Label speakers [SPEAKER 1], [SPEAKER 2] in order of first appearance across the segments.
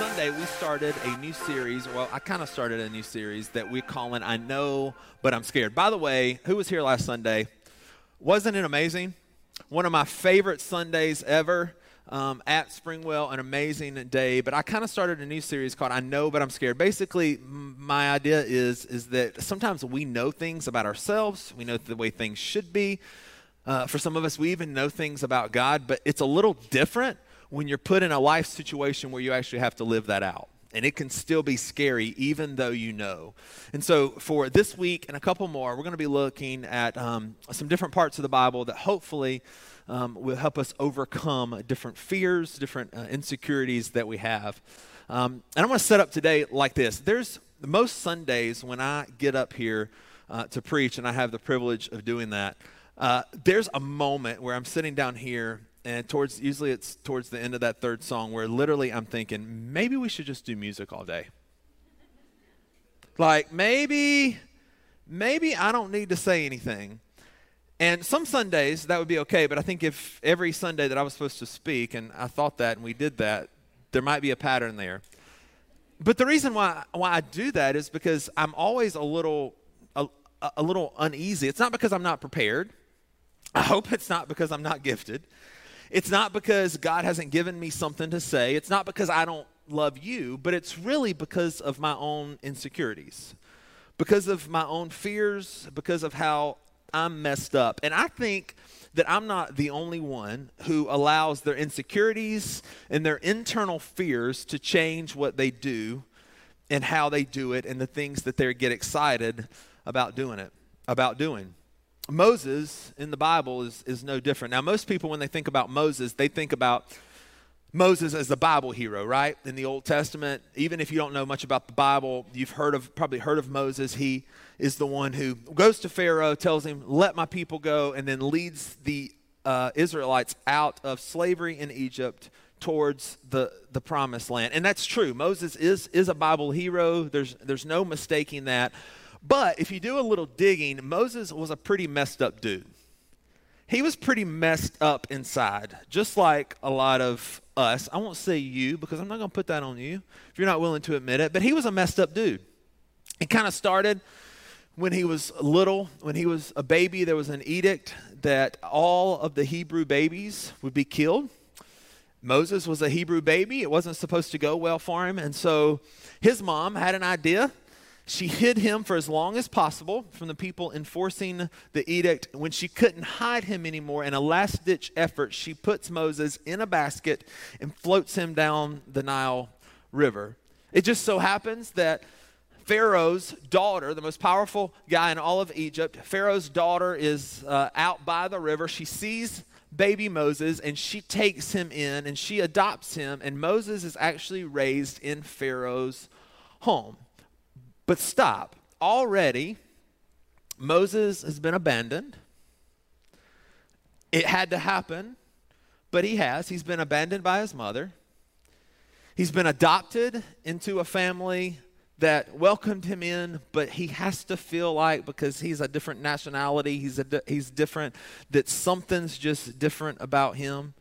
[SPEAKER 1] Sunday, we started a new series. Well, I kind of started a new series that we're calling I Know, But I'm Scared. By the way, who was here last Sunday? Wasn't it amazing? One of my favorite Sundays ever um, at Springwell, an amazing day. But I kind of started a new series called I Know, But I'm Scared. Basically, m- my idea is, is that sometimes we know things about ourselves, we know the way things should be. Uh, for some of us, we even know things about God, but it's a little different when you're put in a life situation where you actually have to live that out. And it can still be scary, even though you know. And so, for this week and a couple more, we're going to be looking at um, some different parts of the Bible that hopefully um, will help us overcome different fears, different uh, insecurities that we have. Um, and I want to set up today like this. There's most Sundays when I get up here uh, to preach, and I have the privilege of doing that. Uh, there's a moment where I'm sitting down here and towards usually it's towards the end of that third song where literally I'm thinking maybe we should just do music all day. Like maybe maybe I don't need to say anything. And some Sundays that would be okay, but I think if every Sunday that I was supposed to speak and I thought that and we did that, there might be a pattern there. But the reason why why I do that is because I'm always a little a, a little uneasy. It's not because I'm not prepared. I hope it's not because I'm not gifted. It's not because God hasn't given me something to say. It's not because I don't love you, but it's really because of my own insecurities, because of my own fears, because of how I'm messed up. And I think that I'm not the only one who allows their insecurities and their internal fears to change what they do and how they do it and the things that they get excited about doing it, about doing. Moses in the Bible is, is no different. Now, most people, when they think about Moses, they think about Moses as the Bible hero, right? In the Old Testament, even if you don't know much about the Bible, you've heard of probably heard of Moses. He is the one who goes to Pharaoh, tells him, "Let my people go," and then leads the uh, Israelites out of slavery in Egypt towards the, the promised land. And that's true. Moses is is a Bible hero. There's there's no mistaking that. But if you do a little digging, Moses was a pretty messed up dude. He was pretty messed up inside, just like a lot of us. I won't say you because I'm not going to put that on you if you're not willing to admit it, but he was a messed up dude. It kind of started when he was little, when he was a baby, there was an edict that all of the Hebrew babies would be killed. Moses was a Hebrew baby. It wasn't supposed to go well for him. And so his mom had an idea she hid him for as long as possible from the people enforcing the edict. When she couldn't hide him anymore, in a last ditch effort, she puts Moses in a basket and floats him down the Nile River. It just so happens that Pharaoh's daughter, the most powerful guy in all of Egypt, Pharaoh's daughter is uh, out by the river. She sees baby Moses and she takes him in and she adopts him, and Moses is actually raised in Pharaoh's home. But stop. Already, Moses has been abandoned. It had to happen, but he has. He's been abandoned by his mother. He's been adopted into a family that welcomed him in, but he has to feel like because he's a different nationality, he's a he's different that something's just different about him.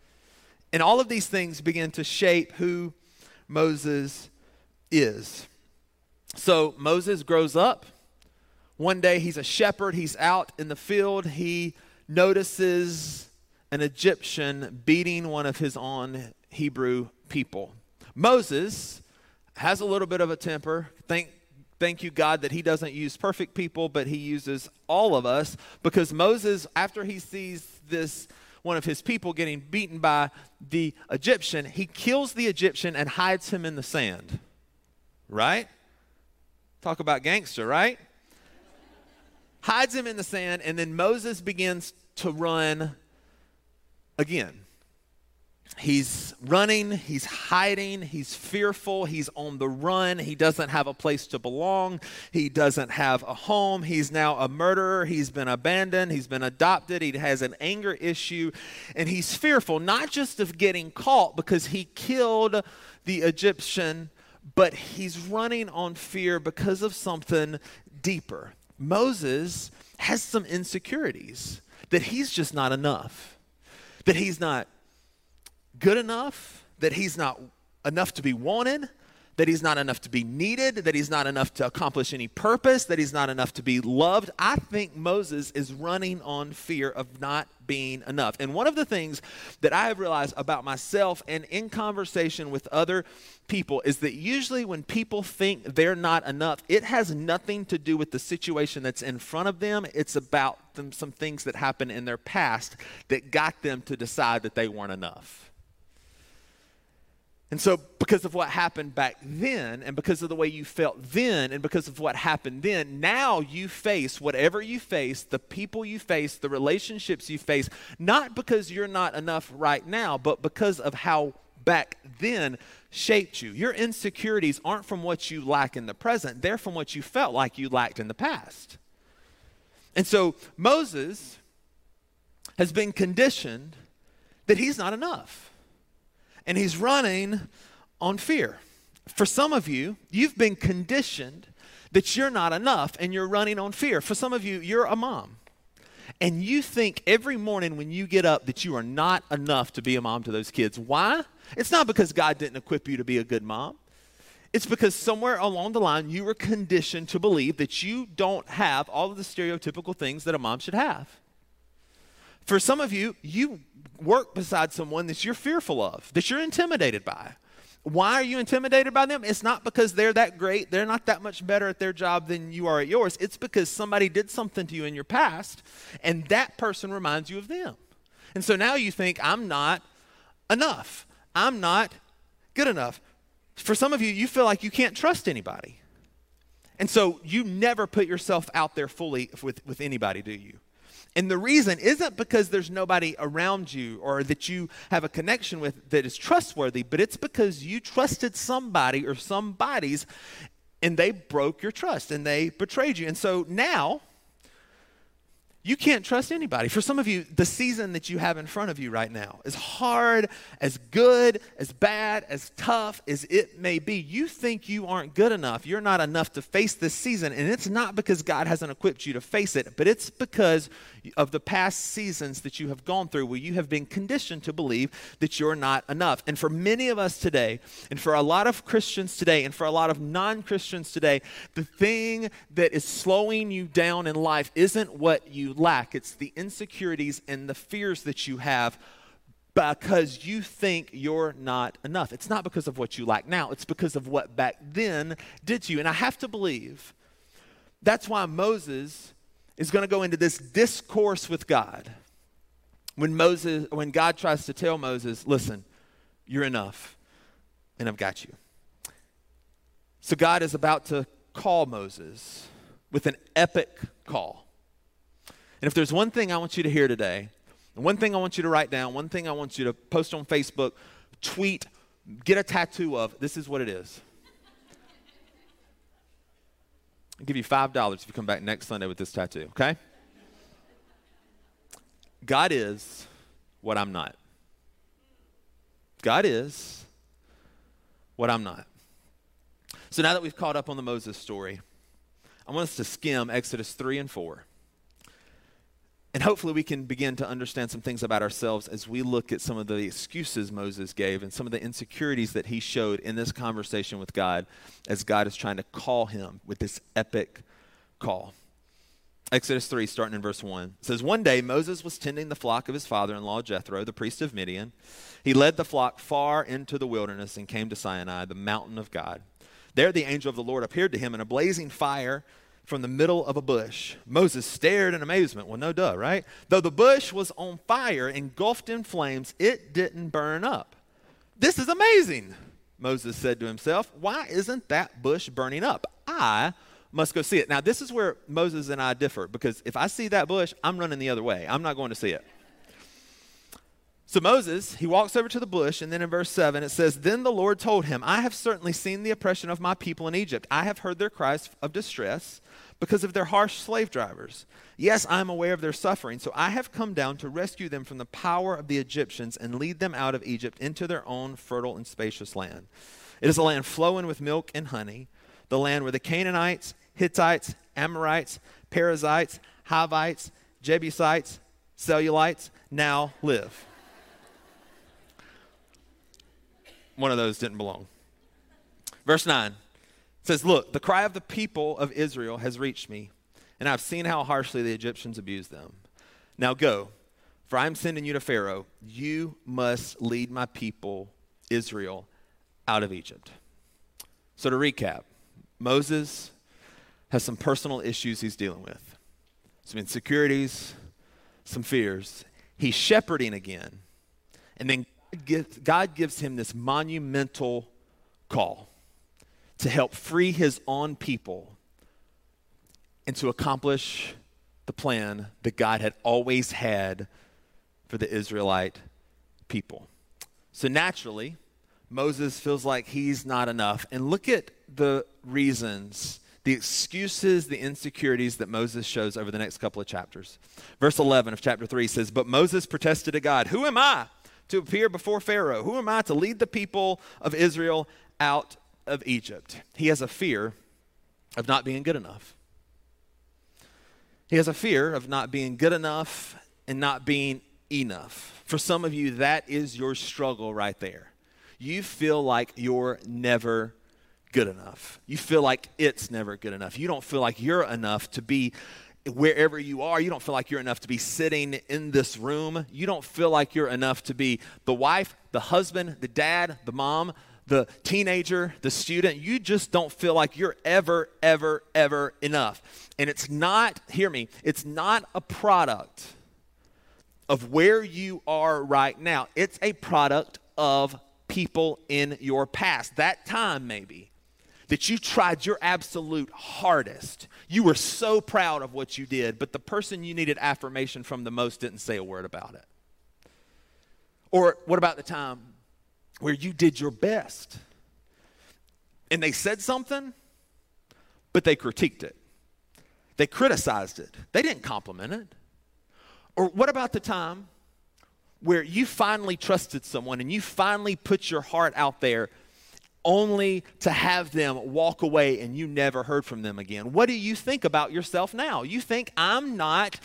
[SPEAKER 1] And all of these things begin to shape who Moses is. So Moses grows up. One day he's a shepherd, he's out in the field, he notices an Egyptian beating one of his own Hebrew people. Moses has a little bit of a temper. Thank, thank you, God, that he doesn't use perfect people, but he uses all of us because Moses, after he sees this one of his people getting beaten by the Egyptian, he kills the Egyptian and hides him in the sand. Right? Talk about gangster, right? Hides him in the sand, and then Moses begins to run again. He's running, he's hiding, he's fearful, he's on the run, he doesn't have a place to belong, he doesn't have a home, he's now a murderer, he's been abandoned, he's been adopted, he has an anger issue, and he's fearful not just of getting caught because he killed the Egyptian, but he's running on fear because of something deeper. Moses has some insecurities that he's just not enough, that he's not good enough, that he's not enough to be wanted, that he's not enough to be needed, that he's not enough to accomplish any purpose, that he's not enough to be loved. I think Moses is running on fear of not being enough. And one of the things that I have realized about myself and in conversation with other people is that usually when people think they're not enough, it has nothing to do with the situation that's in front of them. It's about them, some things that happened in their past that got them to decide that they weren't enough. And so, because of what happened back then, and because of the way you felt then, and because of what happened then, now you face whatever you face, the people you face, the relationships you face, not because you're not enough right now, but because of how back then shaped you. Your insecurities aren't from what you lack in the present, they're from what you felt like you lacked in the past. And so, Moses has been conditioned that he's not enough and he's running on fear. For some of you, you've been conditioned that you're not enough and you're running on fear. For some of you, you're a mom. And you think every morning when you get up that you are not enough to be a mom to those kids. Why? It's not because God didn't equip you to be a good mom. It's because somewhere along the line you were conditioned to believe that you don't have all of the stereotypical things that a mom should have. For some of you, you work beside someone that you're fearful of, that you're intimidated by. Why are you intimidated by them? It's not because they're that great, they're not that much better at their job than you are at yours. It's because somebody did something to you in your past, and that person reminds you of them. And so now you think, I'm not enough. I'm not good enough. For some of you, you feel like you can't trust anybody. And so you never put yourself out there fully with, with anybody, do you? And the reason isn't because there's nobody around you or that you have a connection with that is trustworthy, but it's because you trusted somebody or some bodies and they broke your trust and they betrayed you. And so now you can't trust anybody. For some of you, the season that you have in front of you right now, as hard, as good, as bad, as tough as it may be, you think you aren't good enough. You're not enough to face this season. And it's not because God hasn't equipped you to face it, but it's because of the past seasons that you have gone through where you have been conditioned to believe that you're not enough. And for many of us today, and for a lot of Christians today, and for a lot of non Christians today, the thing that is slowing you down in life isn't what you lack, it's the insecurities and the fears that you have because you think you're not enough. It's not because of what you lack now, it's because of what back then did to you. And I have to believe that's why Moses is going to go into this discourse with God. When Moses when God tries to tell Moses, "Listen, you're enough and I've got you." So God is about to call Moses with an epic call. And if there's one thing I want you to hear today, one thing I want you to write down, one thing I want you to post on Facebook, tweet, get a tattoo of, this is what it is. I'll give you $5 if you come back next Sunday with this tattoo, okay? God is what I'm not. God is what I'm not. So now that we've caught up on the Moses story, I want us to skim Exodus 3 and 4. And hopefully, we can begin to understand some things about ourselves as we look at some of the excuses Moses gave and some of the insecurities that he showed in this conversation with God as God is trying to call him with this epic call. Exodus 3, starting in verse 1, says, One day Moses was tending the flock of his father in law Jethro, the priest of Midian. He led the flock far into the wilderness and came to Sinai, the mountain of God. There the angel of the Lord appeared to him in a blazing fire from the middle of a bush. Moses stared in amazement. Well, no duh, right? Though the bush was on fire, engulfed in flames, it didn't burn up. This is amazing, Moses said to himself. Why isn't that bush burning up? I must go see it. Now, this is where Moses and I differ because if I see that bush, I'm running the other way. I'm not going to see it. So Moses, he walks over to the bush, and then in verse 7 it says, Then the Lord told him, I have certainly seen the oppression of my people in Egypt. I have heard their cries of distress because of their harsh slave drivers. Yes, I am aware of their suffering, so I have come down to rescue them from the power of the Egyptians and lead them out of Egypt into their own fertile and spacious land. It is a land flowing with milk and honey, the land where the Canaanites, Hittites, Amorites, Perizzites, Hivites, Jebusites, Cellulites now live. One of those didn't belong. Verse 9 says, Look, the cry of the people of Israel has reached me, and I've seen how harshly the Egyptians abuse them. Now go, for I am sending you to Pharaoh. You must lead my people, Israel, out of Egypt. So to recap, Moses has some personal issues he's dealing with, some insecurities, some fears. He's shepherding again. And then God gives him this monumental call to help free his own people and to accomplish the plan that God had always had for the Israelite people. So naturally, Moses feels like he's not enough. And look at the reasons, the excuses, the insecurities that Moses shows over the next couple of chapters. Verse 11 of chapter 3 says, But Moses protested to God, Who am I to appear before Pharaoh? Who am I to lead the people of Israel out of Egypt? He has a fear of not being good enough. He has a fear of not being good enough and not being enough. For some of you, that is your struggle right there. You feel like you're never good enough. You feel like it's never good enough. You don't feel like you're enough to be wherever you are, you don't feel like you're enough to be sitting in this room. You don't feel like you're enough to be the wife, the husband, the dad, the mom, the teenager, the student. You just don't feel like you're ever, ever, ever enough. And it's not, hear me, it's not a product of where you are right now, it's a product of people in your past. That time, maybe that you tried your absolute hardest. You were so proud of what you did, but the person you needed affirmation from the most didn't say a word about it. Or what about the time where you did your best and they said something, but they critiqued it? They criticized it, they didn't compliment it. Or what about the time where you finally trusted someone and you finally put your heart out there only to have them walk away and you never heard from them again. What do you think about yourself now? You think, I'm not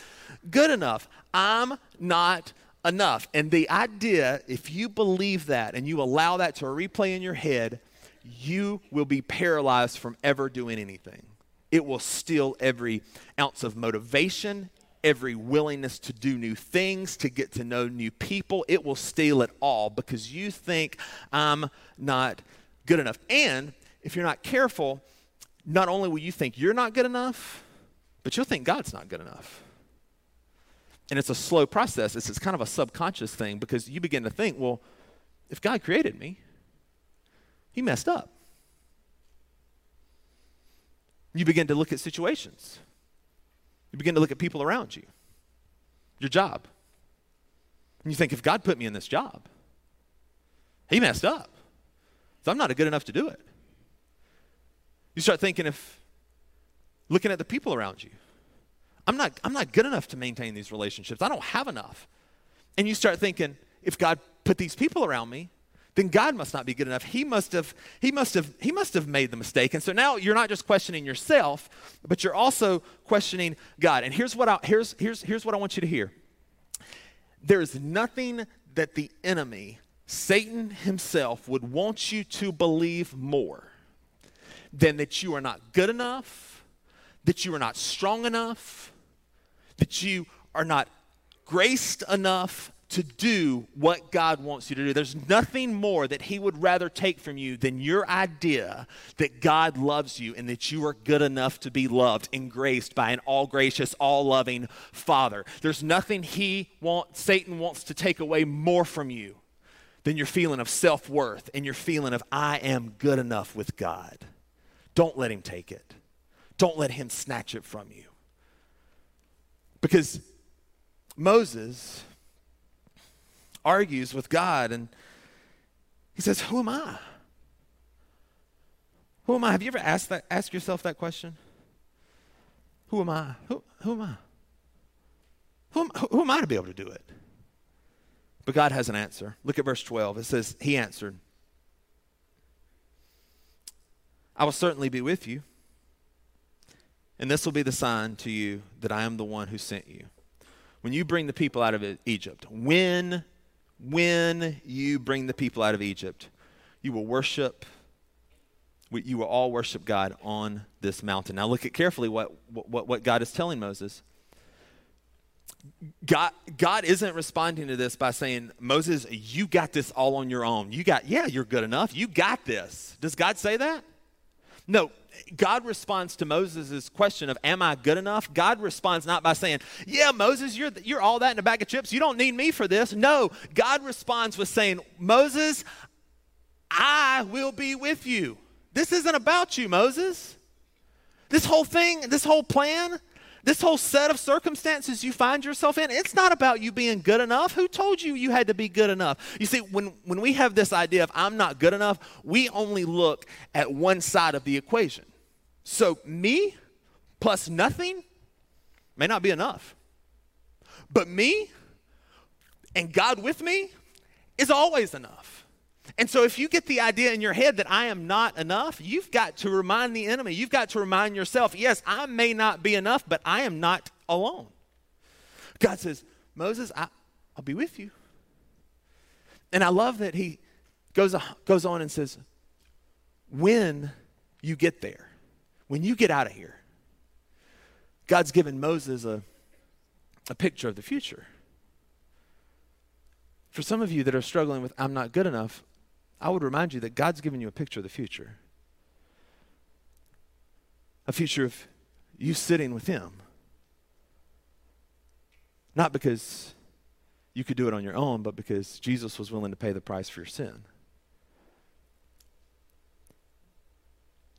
[SPEAKER 1] good enough. I'm not enough. And the idea, if you believe that and you allow that to replay in your head, you will be paralyzed from ever doing anything. It will steal every ounce of motivation, every willingness to do new things, to get to know new people. It will steal it all because you think, I'm not good enough. And if you're not careful, not only will you think you're not good enough, but you'll think God's not good enough. And it's a slow process. It's, it's kind of a subconscious thing because you begin to think, well, if God created me, he messed up. You begin to look at situations. You begin to look at people around you, your job. And you think, if God put me in this job, he messed up. So I'm not good enough to do it. You start thinking if looking at the people around you. I'm not I'm not good enough to maintain these relationships. I don't have enough. And you start thinking if God put these people around me, then God must not be good enough. He must have he must have he must have made the mistake. And so now you're not just questioning yourself, but you're also questioning God. And here's what I, here's here's here's what I want you to hear. There's nothing that the enemy Satan himself would want you to believe more than that you are not good enough, that you are not strong enough, that you are not graced enough to do what God wants you to do. There's nothing more that He would rather take from you than your idea that God loves you and that you are good enough to be loved and graced by an all gracious, all loving Father. There's nothing He wants, Satan wants to take away more from you than your feeling of self worth and your feeling of, I am good enough with God. Don't let him take it. Don't let him snatch it from you. Because Moses argues with God and he says, Who am I? Who am I? Have you ever asked that ask yourself that question? Who am I? Who, who am I? Who who am I to be able to do it? But God has an answer. Look at verse 12. It says, He answered, I will certainly be with you, and this will be the sign to you that I am the one who sent you. When you bring the people out of Egypt, when, when you bring the people out of Egypt, you will worship, you will all worship God on this mountain. Now look at carefully what, what, what God is telling Moses. God, God isn't responding to this by saying, Moses, you got this all on your own. You got, yeah, you're good enough. You got this. Does God say that? No, God responds to Moses' question of, Am I good enough? God responds not by saying, Yeah, Moses, you're, you're all that in a bag of chips. You don't need me for this. No, God responds with saying, Moses, I will be with you. This isn't about you, Moses. This whole thing, this whole plan, this whole set of circumstances you find yourself in, it's not about you being good enough. Who told you you had to be good enough? You see, when, when we have this idea of I'm not good enough, we only look at one side of the equation. So, me plus nothing may not be enough. But me and God with me is always enough. And so, if you get the idea in your head that I am not enough, you've got to remind the enemy, you've got to remind yourself, yes, I may not be enough, but I am not alone. God says, Moses, I, will be with you. And I love that he goes, goes on and says, when you get there, when you get out of here, God's given Moses a, a picture of the future. For some of you that are struggling with, I'm not good enough, I would remind you that God's given you a picture of the future a future of you sitting with Him. Not because you could do it on your own, but because Jesus was willing to pay the price for your sin.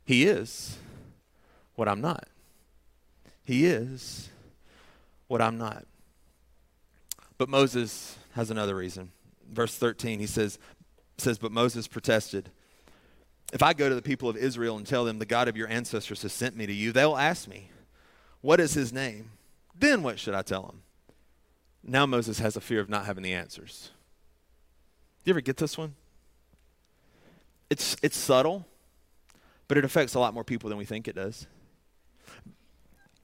[SPEAKER 1] He is what I'm not. He is what I'm not. But Moses has another reason. Verse 13, he says, says, But Moses protested. If I go to the people of Israel and tell them, The God of your ancestors has sent me to you, they'll ask me, What is his name? Then what should I tell them? Now Moses has a fear of not having the answers. Do you ever get this one? It's, it's subtle, but it affects a lot more people than we think it does.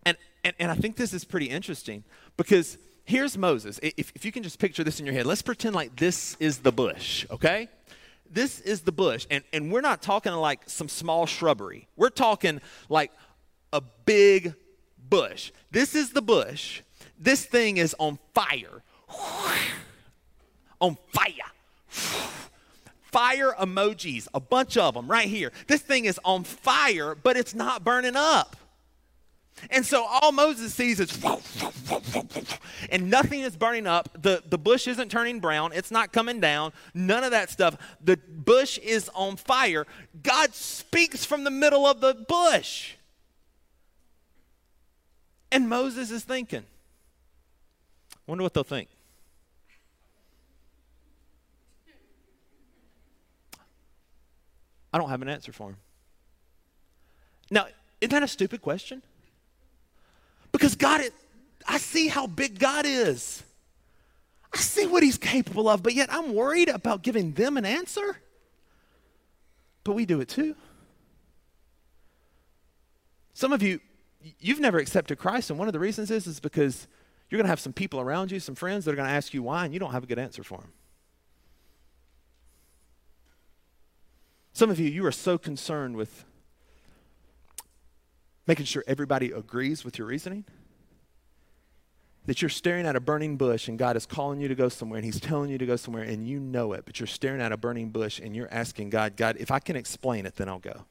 [SPEAKER 1] And, and, and I think this is pretty interesting because here's Moses. If, if you can just picture this in your head, let's pretend like this is the bush, okay? This is the bush, and, and we're not talking like some small shrubbery. We're talking like a big bush. This is the bush. This thing is on fire. on fire. Fire emojis, a bunch of them right here. This thing is on fire, but it's not burning up. And so all Moses sees is, and nothing is burning up. The, the bush isn't turning brown. It's not coming down. None of that stuff. The bush is on fire. God speaks from the middle of the bush. And Moses is thinking, wonder what they'll think. I don't have an answer for him. Now, isn't that a stupid question? Because God, is, I see how big God is. I see what He's capable of, but yet I'm worried about giving them an answer. But we do it too. Some of you, you've never accepted Christ, and one of the reasons is, is because you're going to have some people around you, some friends that are going to ask you why, and you don't have a good answer for them. Some of you, you are so concerned with making sure everybody agrees with your reasoning. That you're staring at a burning bush and God is calling you to go somewhere and He's telling you to go somewhere and you know it, but you're staring at a burning bush and you're asking God, God, if I can explain it, then I'll go.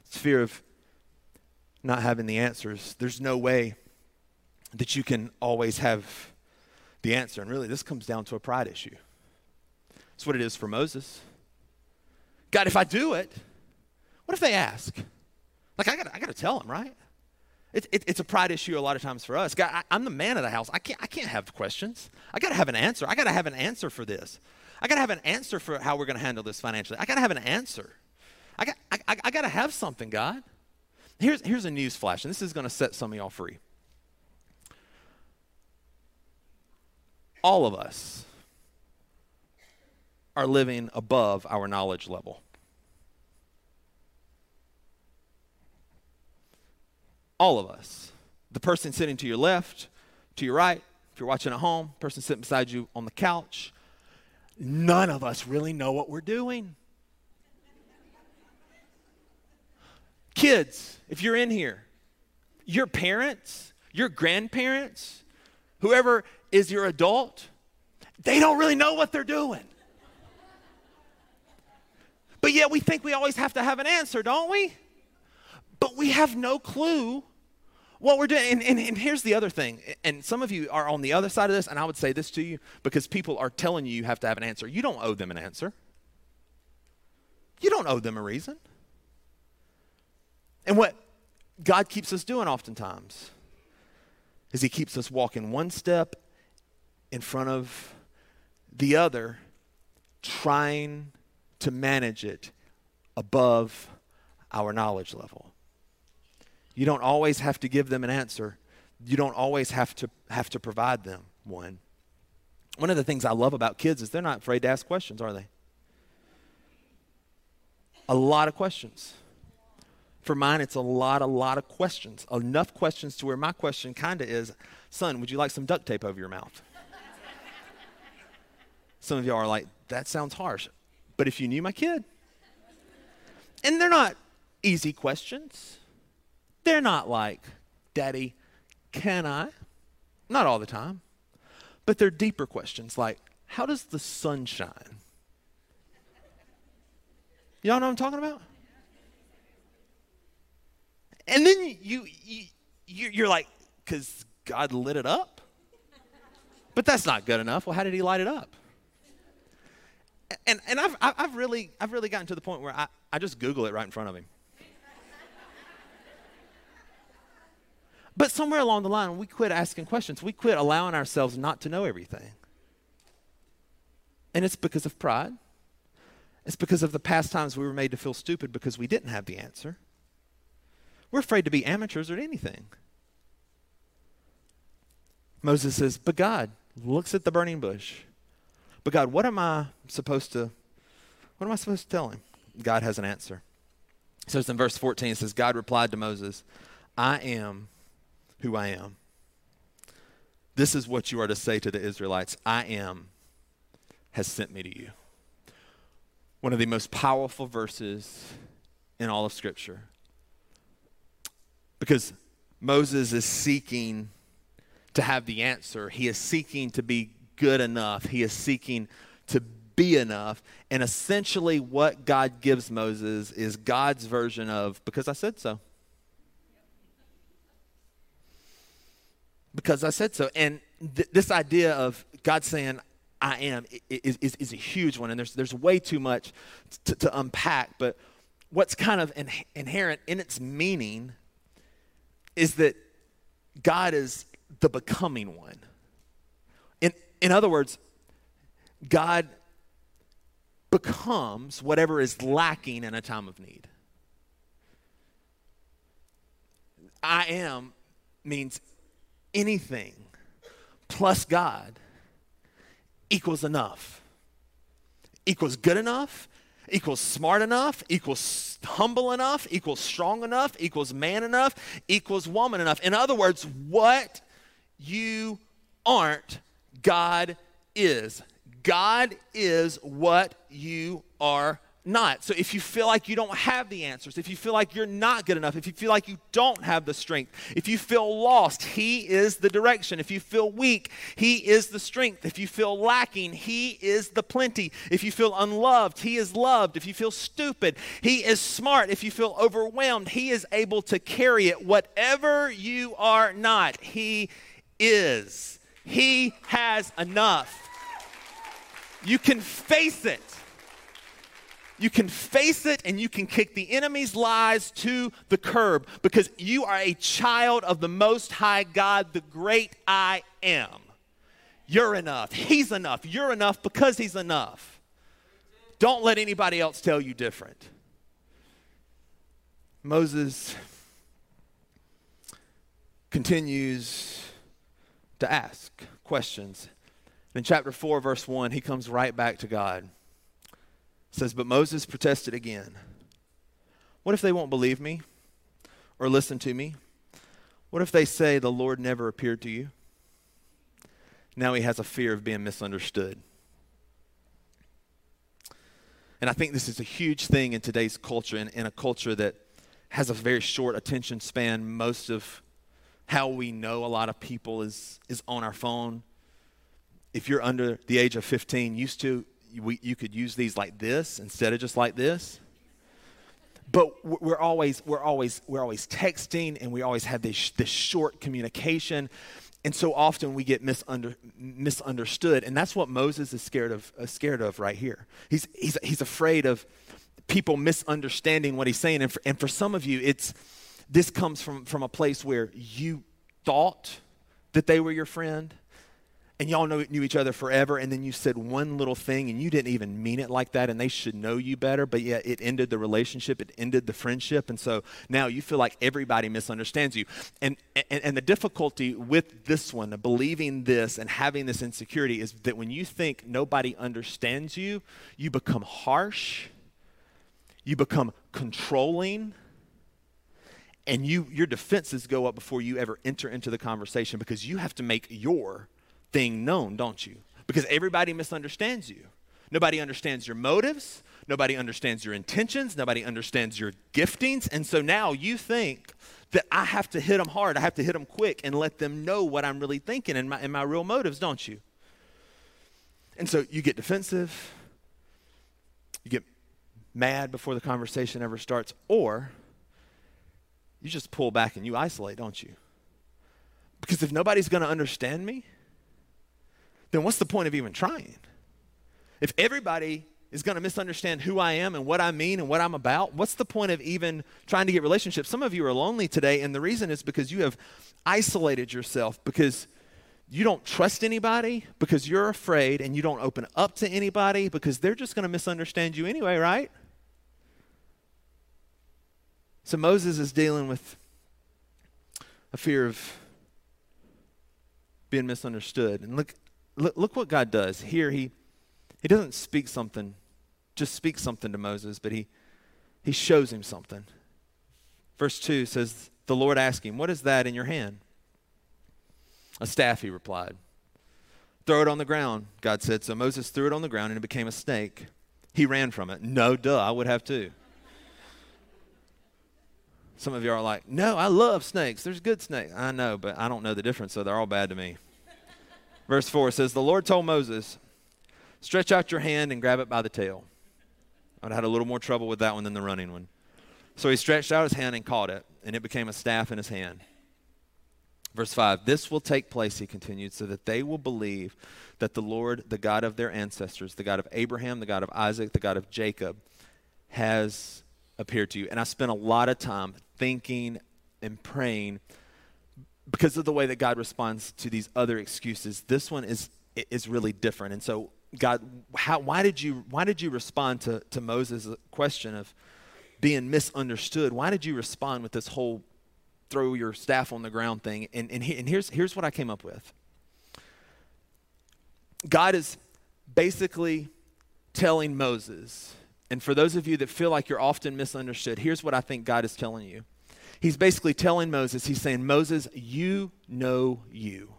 [SPEAKER 1] It's fear of not having the answers. There's no way that you can always have the answer. And really, this comes down to a pride issue. That's what it is for Moses. God, if I do it, what if they ask? Like, I got I gotta tell them, right? It, it, it's a pride issue a lot of times for us. God, I, I'm the man of the house. I can't, I can't have questions. I got to have an answer. I got to have an answer for this. I got to have an answer for how we're going to handle this financially. I got to have an answer. I got, I, I, I got to have something, God. Here's, here's a news flash, and this is going to set some of y'all free. All of us are living above our knowledge level. All of us. The person sitting to your left, to your right, if you're watching at home, person sitting beside you on the couch, none of us really know what we're doing. Kids, if you're in here, your parents, your grandparents, whoever is your adult, they don't really know what they're doing. But yet we think we always have to have an answer, don't we? But we have no clue what we're doing. And, and, and, here's the other thing. And some of you are on the other side of this, and I would say this to you because people are telling you you have to have an answer. You don't owe them an answer, you don't owe them a reason. And what God keeps us doing oftentimes is He keeps us walking one step in front of the other, trying to manage it above our knowledge level. You don't always have to give them an answer. You don't always have to have to provide them one. One of the things I love about kids is they're not afraid to ask questions, are they? A lot of questions. For mine, it's a lot, a lot of questions. Enough questions to where my question kind of is, son, would you like some duct tape over your mouth? Some of y'all are like, that sounds harsh. But if you knew my kid, and they're not easy questions, they're not like, Daddy, can I? Not all the time. But they're deeper questions like, how does the sun shine? Y'all know what I'm talking about? And then you, you you're like, because God lit it up? But that's not good enough. Well, how did he light it up? And, and I've, I've, really, I've really gotten to the point where I, I just Google it right in front of him. But somewhere along the line, we quit asking questions. We quit allowing ourselves not to know everything. And it's because of pride. It's because of the past times we were made to feel stupid because we didn't have the answer. We're afraid to be amateurs at anything. Moses says, But God looks at the burning bush. But God, what am I supposed to what am I supposed to tell him? God has an answer. So it's in verse 14, it says, God replied to Moses, I am who I am. This is what you are to say to the Israelites I am has sent me to you. One of the most powerful verses in all of Scripture. Because Moses is seeking to have the answer, he is seeking to be good enough, he is seeking to be enough. And essentially, what God gives Moses is God's version of, because I said so. Because I said so. And th- this idea of God saying, I am, is, is, is, a huge one. And there's, there's way too much to, to unpack. But what's kind of in, inherent in its meaning is that God is the becoming one. In, in other words, God becomes whatever is lacking in a time of need. I am means anything plus God equals enough, equals good enough, equals smart enough, equals humble enough, equals strong enough, equals man enough, equals woman enough. In other words, what you aren't, God is. God is what you are not. So if you feel like you don't have the answers, if you feel like you're not good enough, if you feel like you don't have the strength, if you feel lost, He is the direction. If you feel weak, He is the strength. If you feel lacking, He is the plenty. If you feel unloved, He is loved. If you feel stupid, He is smart. If you feel overwhelmed, He is able to carry it. Whatever you are not, He is. He has enough. You can face it. You can face it and you can kick the enemy's lies to the curb because you are a child of the Most High God, the great I am. You're enough. He's enough. You're enough because He's enough. Don't let anybody else tell you different. Moses continues to ask questions. In chapter 4, verse 1, he comes right back to God. Says, But Moses protested again. What if they won't believe me or listen to me? What if they say the Lord never appeared to you? Now he has a fear of being misunderstood. And I think this is a huge thing in today's culture, in, in a culture that has a very short attention span. Most of how we know a lot of people is, is on our phone. If you're under the age of 15, used to, we, you could use these like this instead of just like this. But we're always, we're always, we're always texting and we always have this, this short communication. And so often we get misunder, misunderstood. And that's what Moses is scared of, uh, scared of right here. He's, he's, he's afraid of people misunderstanding what he's saying. And for, and for some of you, it's, this comes from, from a place where you thought that they were your friend and y'all know, knew each other forever, and then you said one little thing and you didn't even mean it like that, and they should know you better, but yet it ended the relationship, it ended the friendship, and so now you feel like everybody misunderstands you. And, and, and the difficulty with this one, believing this and having this insecurity, is that when you think nobody understands you, you become harsh, you become controlling and you your defenses go up before you ever enter into the conversation because you have to make your thing known, don't you? Because everybody misunderstands you. Nobody understands your motives, nobody understands your intentions, nobody understands your giftings, and so now you think that I have to hit them hard, I have to hit them quick and let them know what I'm really thinking and my, and my real motives, don't you? And so you get defensive, you get mad before the conversation ever starts, or you just pull back and you isolate, don't you? Because if nobody's going to understand me, then what's the point of even trying? If everybody is going to misunderstand who I am and what I mean and what I'm about, what's the point of even trying to get relationships? Some of you are lonely today, and the reason is because you have isolated yourself because you don't trust anybody, because you're afraid, and you don't open up to anybody because they're just going to misunderstand you anyway, right? So Moses is dealing with a fear of being misunderstood. And look, look, look what God does. Here he he doesn't speak something, just speak something to Moses, but he he shows him something. Verse 2 says, The Lord asked him, What is that in your hand? A staff, he replied. Throw it on the ground, God said. So Moses threw it on the ground and it became a snake. He ran from it. No, duh, I would have too. Some of you are like, no, I love snakes. There's good snakes. I know, but I don't know the difference, so they're all bad to me. Verse 4 says, The Lord told Moses, Stretch out your hand and grab it by the tail. I'd had a little more trouble with that one than the running one. So he stretched out his hand and caught it, and it became a staff in his hand. Verse 5 This will take place, he continued, so that they will believe that the Lord, the God of their ancestors, the God of Abraham, the God of Isaac, the God of Jacob, has appeared to you. And I spent a lot of time thinking and praying because of the way that God responds to these other excuses. This one is is really different. And so, God, how, why did you why did you respond to to Moses' question of being misunderstood? Why did you respond with this whole throw your staff on the ground thing? And and, he, and here's here's what I came up with. God is basically telling Moses and for those of you that feel like you're often misunderstood, here's what I think God is telling you. He's basically telling Moses, He's saying, Moses, you know you.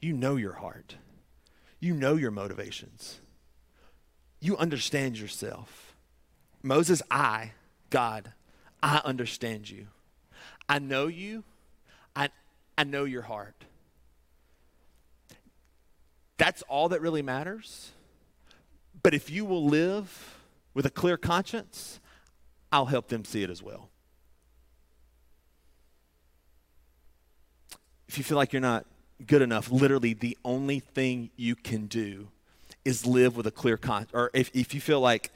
[SPEAKER 1] You know your heart. You know your motivations. You understand yourself. Moses, I, God, I understand you. I know you. I, I know your heart. That's all that really matters. But if you will live with a clear conscience, I'll help them see it as well. If you feel like you're not good enough, literally the only thing you can do is live with a clear conscience. Or if, if you feel like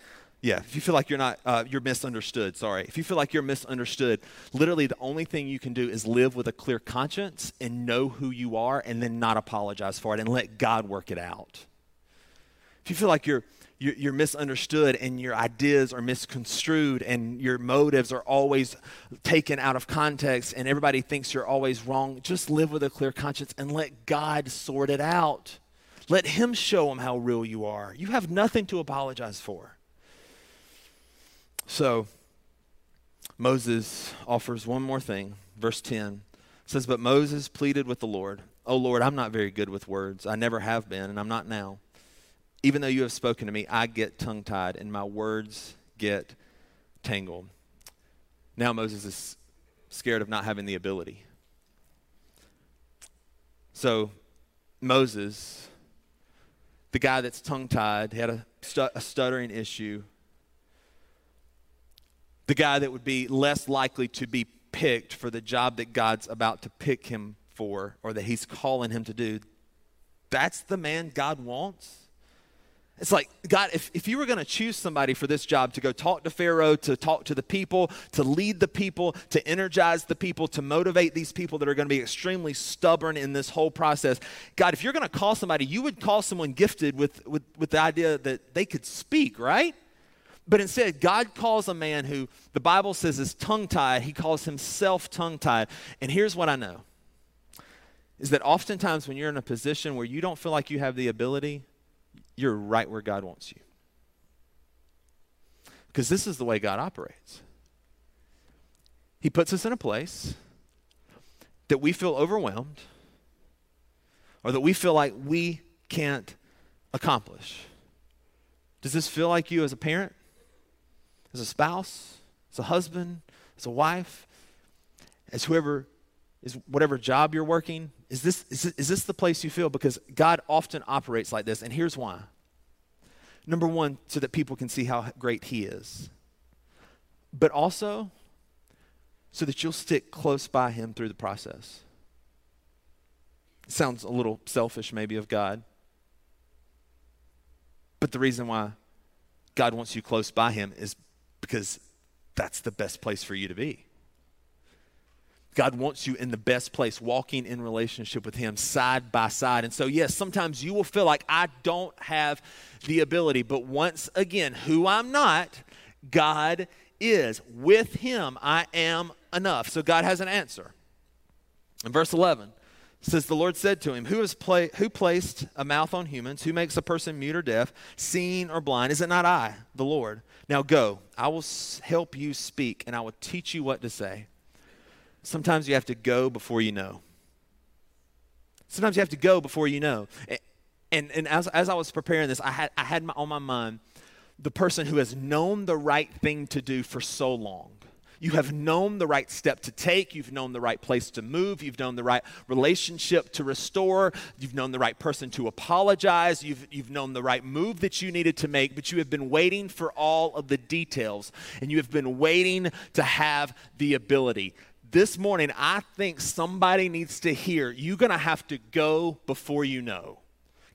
[SPEAKER 1] Yeah, if you feel like you're not, uh, you're misunderstood, sorry. If you feel like you're misunderstood, literally the only thing you can do is live with a clear conscience and know who you are and then not apologize for it and let God work it out. If you feel like you're, you're, misunderstood and your ideas are misconstrued and your motives are always taken out of context and everybody thinks you're always wrong, just live with a clear conscience and let God sort it out. Let Him show them how real you are. You have nothing to apologize for. So, Moses offers one more thing. Verse 10 says, But Moses pleaded with the Lord, Oh Lord, I'm not very good with words. I never have been, and I'm not now. Even though you have spoken to me, I get tongue tied, and my words get tangled. Now Moses is scared of not having the ability. So, Moses, the guy that's tongue tied, he had a, stu- a stuttering issue the guy that would be less likely to be picked for the job that God's about to pick him for or that he's calling him to do. That's the man God wants. It's like, God, if, if you were going to choose somebody for this job to go talk to Pharaoh, to talk to the people, to lead the people, to energize the people, to motivate these people that are going to be extremely stubborn in this whole process, God, if you're going to call somebody, you would call someone gifted with, with, with the idea that they could speak, right? But instead, God calls a man who the Bible says is tongue tied, he calls himself tongue tied. And here's what I know is that oftentimes when you're in a position where you don't feel like you have the ability, you're right where God wants you. Because this is the way God operates. He puts us in a place that we feel overwhelmed or that we feel like we can't accomplish. Does this feel like you as a parent? as a spouse, as a husband, as a wife, as whoever is whatever job you're working? Is this, is, is this the place you feel? Because God often operates like this, and here's why. Number one, so that people can see how great He is, but also so that you'll stick close by Him through the process. It sounds a little selfish, maybe, of God. But the reason why God wants you close by Him is because that's the best place for you to be. God wants you in the best place, walking in relationship with Him side by side. And so, yes, sometimes you will feel like I don't have the ability, but once again, who I'm not, God is. With Him, I am enough. So, God has an answer. In verse 11, says the Lord said to him, who, has pla- who placed a mouth on humans? Who makes a person mute or deaf, seeing or blind? Is it not I, the Lord? Now go, I will help you speak, and I will teach you what to say. Sometimes you have to go before you know. Sometimes you have to go before you know. And, and as, as I was preparing this, I had, I had my, on my mind the person who has known the right thing to do for so long you have known the right step to take. You've known the right place to move. You've known the right relationship to restore. You've known the right person to apologize. You've, you've known the right move that you needed to make, but you have been waiting for all of the details and you have been waiting to have the ability this morning, I think somebody needs to hear you're going to have to go before you know.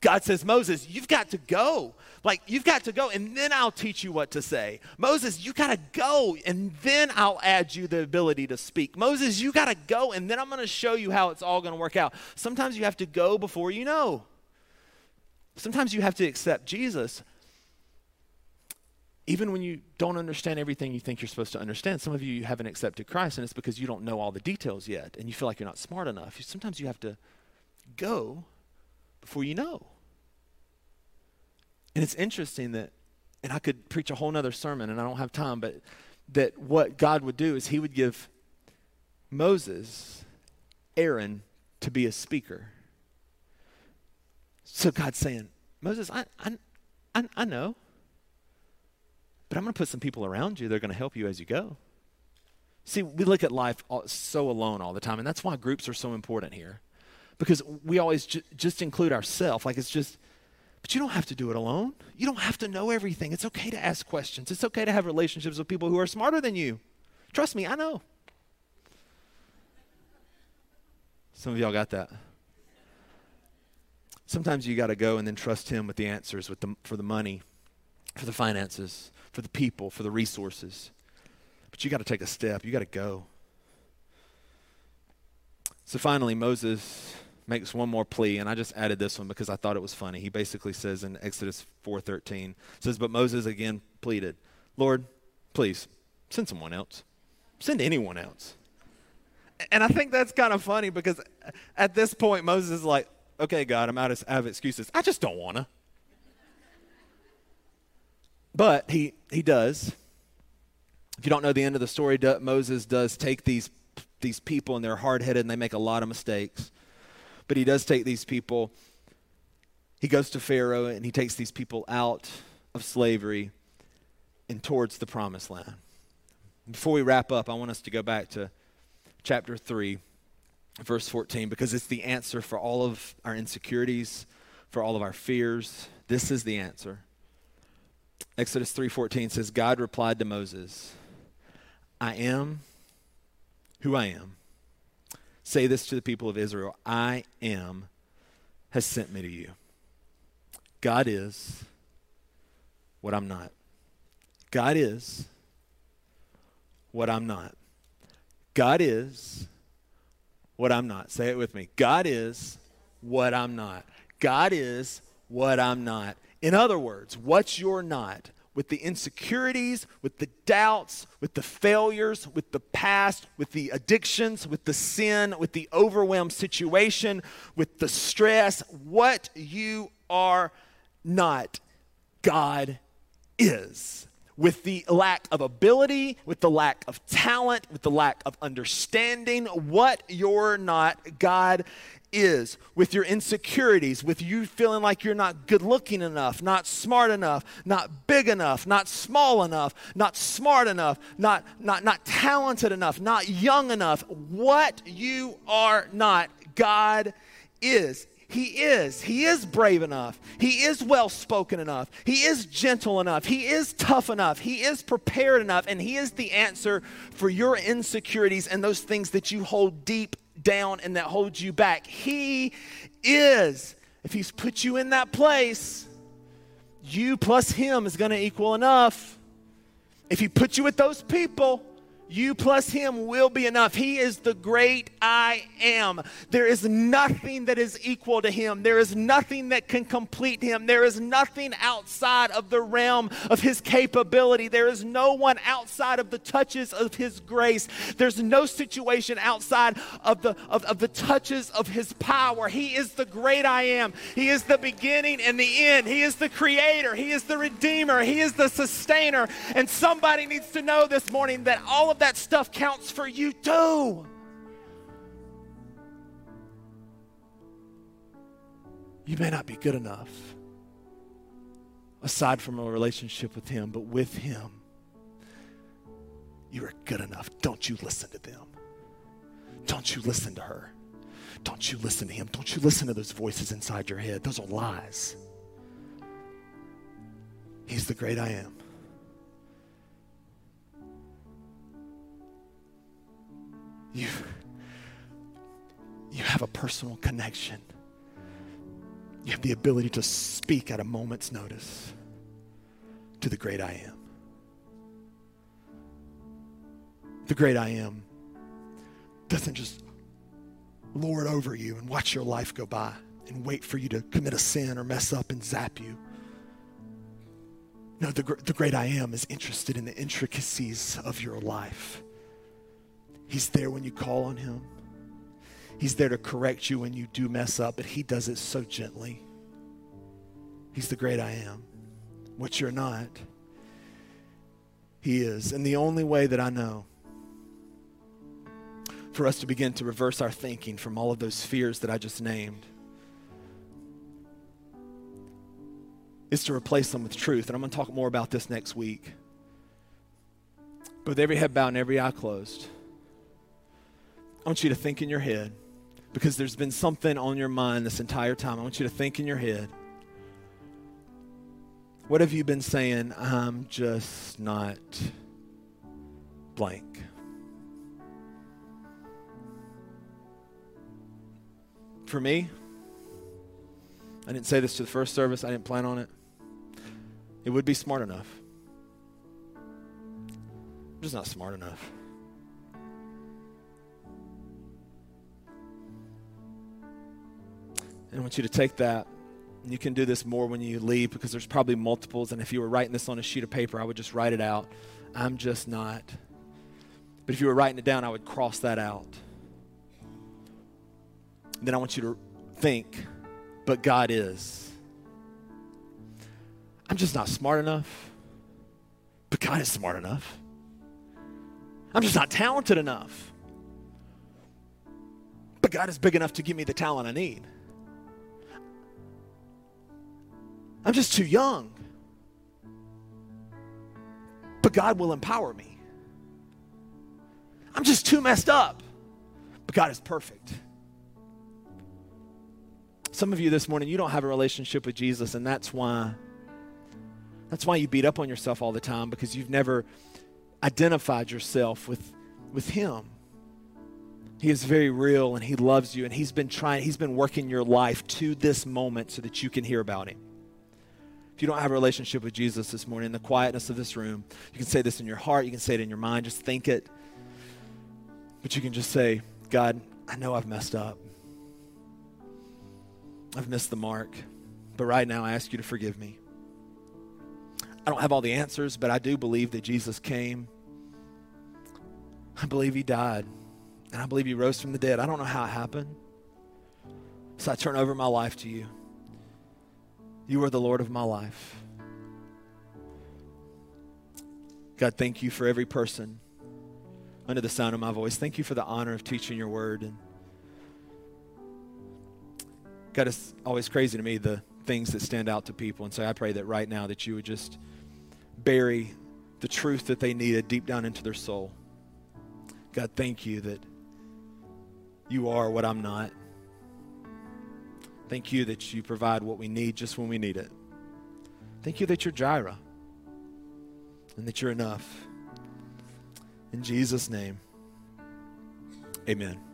[SPEAKER 1] God says, Moses, you've got to go. Like, you've got to go, and then I'll teach you what to say. Moses, you got to go, and then I'll add you the ability to speak. Moses, you got to go, and then I'm going to show you how it's all going to work out. Sometimes you have to go before you know. Sometimes you have to accept Jesus. Even when you don't understand everything you think you're supposed to understand, some of you you haven't accepted Christ, and it's because you don't know all the details yet, and you feel like you're not smart enough. Sometimes you have to go before you know. And it's interesting that, and I could preach a whole nother sermon, and I don't have time, but that what God would do is he would give Moses Aaron to be a speaker. So God's saying, Moses, I, I, I, I know, but I'm going to put some people around you that are going to help you as you go. See, we look at life so alone all the time, and that's why groups are so important here because we always ju- just include ourselves. Like it's just, but you don't have to do it alone. You don't have to know everything. It's okay to ask questions. It's okay to have relationships with people who are smarter than you. Trust me, I know. Some of y'all got that. Sometimes you got to go and then trust Him with the answers with the, for the money for the finances, for the people, for the resources. But you got to take a step, you got to go. So finally, Moses makes one more plea, and I just added this one because I thought it was funny. He basically says in Exodus 4:13, says, "But Moses again pleaded, Lord, please send someone else. Send anyone else." And I think that's kind of funny because at this point Moses is like, "Okay, God, I'm out of, out of excuses. I just don't want to." But he he does. If you don't know the end of the story, Moses does take these these people and they're hard headed and they make a lot of mistakes. But he does take these people, he goes to Pharaoh and he takes these people out of slavery and towards the promised land. Before we wrap up, I want us to go back to chapter 3, verse 14, because it's the answer for all of our insecurities, for all of our fears. This is the answer. Exodus 3:14 says God replied to Moses, I am who I am. Say this to the people of Israel I am has sent me to you. God is what I'm not. God is what I'm not. God is what I'm not. Say it with me. God is what I'm not. God is what I'm not. In other words, what you're not with the insecurities, with the doubts, with the failures, with the past, with the addictions, with the sin, with the overwhelmed situation, with the stress, what you are not, God is. With the lack of ability, with the lack of talent, with the lack of understanding, what you're not, God is, with your insecurities, with you feeling like you're not good looking enough, not smart enough, not big enough, not small enough, not smart enough, not, not, not talented enough, not young enough. What you are not, God is. He is. He is brave enough. He is well spoken enough. He is gentle enough. He is tough enough. He is prepared enough. And He is the answer for your insecurities and those things that you hold deep down and that holds you back. He is. If He's put you in that place, you plus Him is going to equal enough. If He put you with those people, you plus him will be enough. He is the great I am. There is nothing that is equal to him. There is nothing that can complete him. There is nothing outside of the realm of his capability. There is no one outside of the touches of his grace. There's no situation outside of the, of, of the touches of his power. He is the great I am. He is the beginning and the end. He is the creator. He is the redeemer. He is the sustainer. And somebody needs to know this morning that all of of that stuff counts for you too. You may not be good enough aside from a relationship with Him, but with Him, you are good enough. Don't you listen to them. Don't you listen to her. Don't you listen to him. Don't you listen to those voices inside your head. Those are lies. He's the great I am. You, you have a personal connection. You have the ability to speak at a moment's notice to the great I am. The great I am doesn't just lord over you and watch your life go by and wait for you to commit a sin or mess up and zap you. No, the, the great I am is interested in the intricacies of your life. He's there when you call on Him. He's there to correct you when you do mess up, but He does it so gently. He's the great I am. What you're not, He is. And the only way that I know for us to begin to reverse our thinking from all of those fears that I just named is to replace them with truth. And I'm going to talk more about this next week. But with every head bowed and every eye closed, I want you to think in your head, because there's been something on your mind this entire time. I want you to think in your head. What have you been saying? I'm just not blank. For me, I didn't say this to the first service, I didn't plan on it. it would be smart enough. I'm just not smart enough. And I want you to take that. And you can do this more when you leave because there's probably multiples. And if you were writing this on a sheet of paper, I would just write it out. I'm just not. But if you were writing it down, I would cross that out. Then I want you to think, but God is. I'm just not smart enough, but God is smart enough. I'm just not talented enough, but God is big enough to give me the talent I need. I'm just too young. But God will empower me. I'm just too messed up. But God is perfect. Some of you this morning, you don't have a relationship with Jesus, and that's why. That's why you beat up on yourself all the time because you've never identified yourself with, with Him. He is very real and He loves you, and He's been trying, He's been working your life to this moment so that you can hear about Him. If you don't have a relationship with Jesus this morning, in the quietness of this room, you can say this in your heart, you can say it in your mind, just think it. But you can just say, God, I know I've messed up. I've missed the mark. But right now, I ask you to forgive me. I don't have all the answers, but I do believe that Jesus came. I believe he died. And I believe he rose from the dead. I don't know how it happened. So I turn over my life to you. You are the Lord of my life. God, thank you for every person under the sound of my voice. Thank you for the honor of teaching your word. And God, it's always crazy to me the things that stand out to people. And so I pray that right now that you would just bury the truth that they needed deep down into their soul. God, thank you that you are what I'm not. Thank you that you provide what we need just when we need it. Thank you that you're Jireh and that you're enough. In Jesus' name, amen.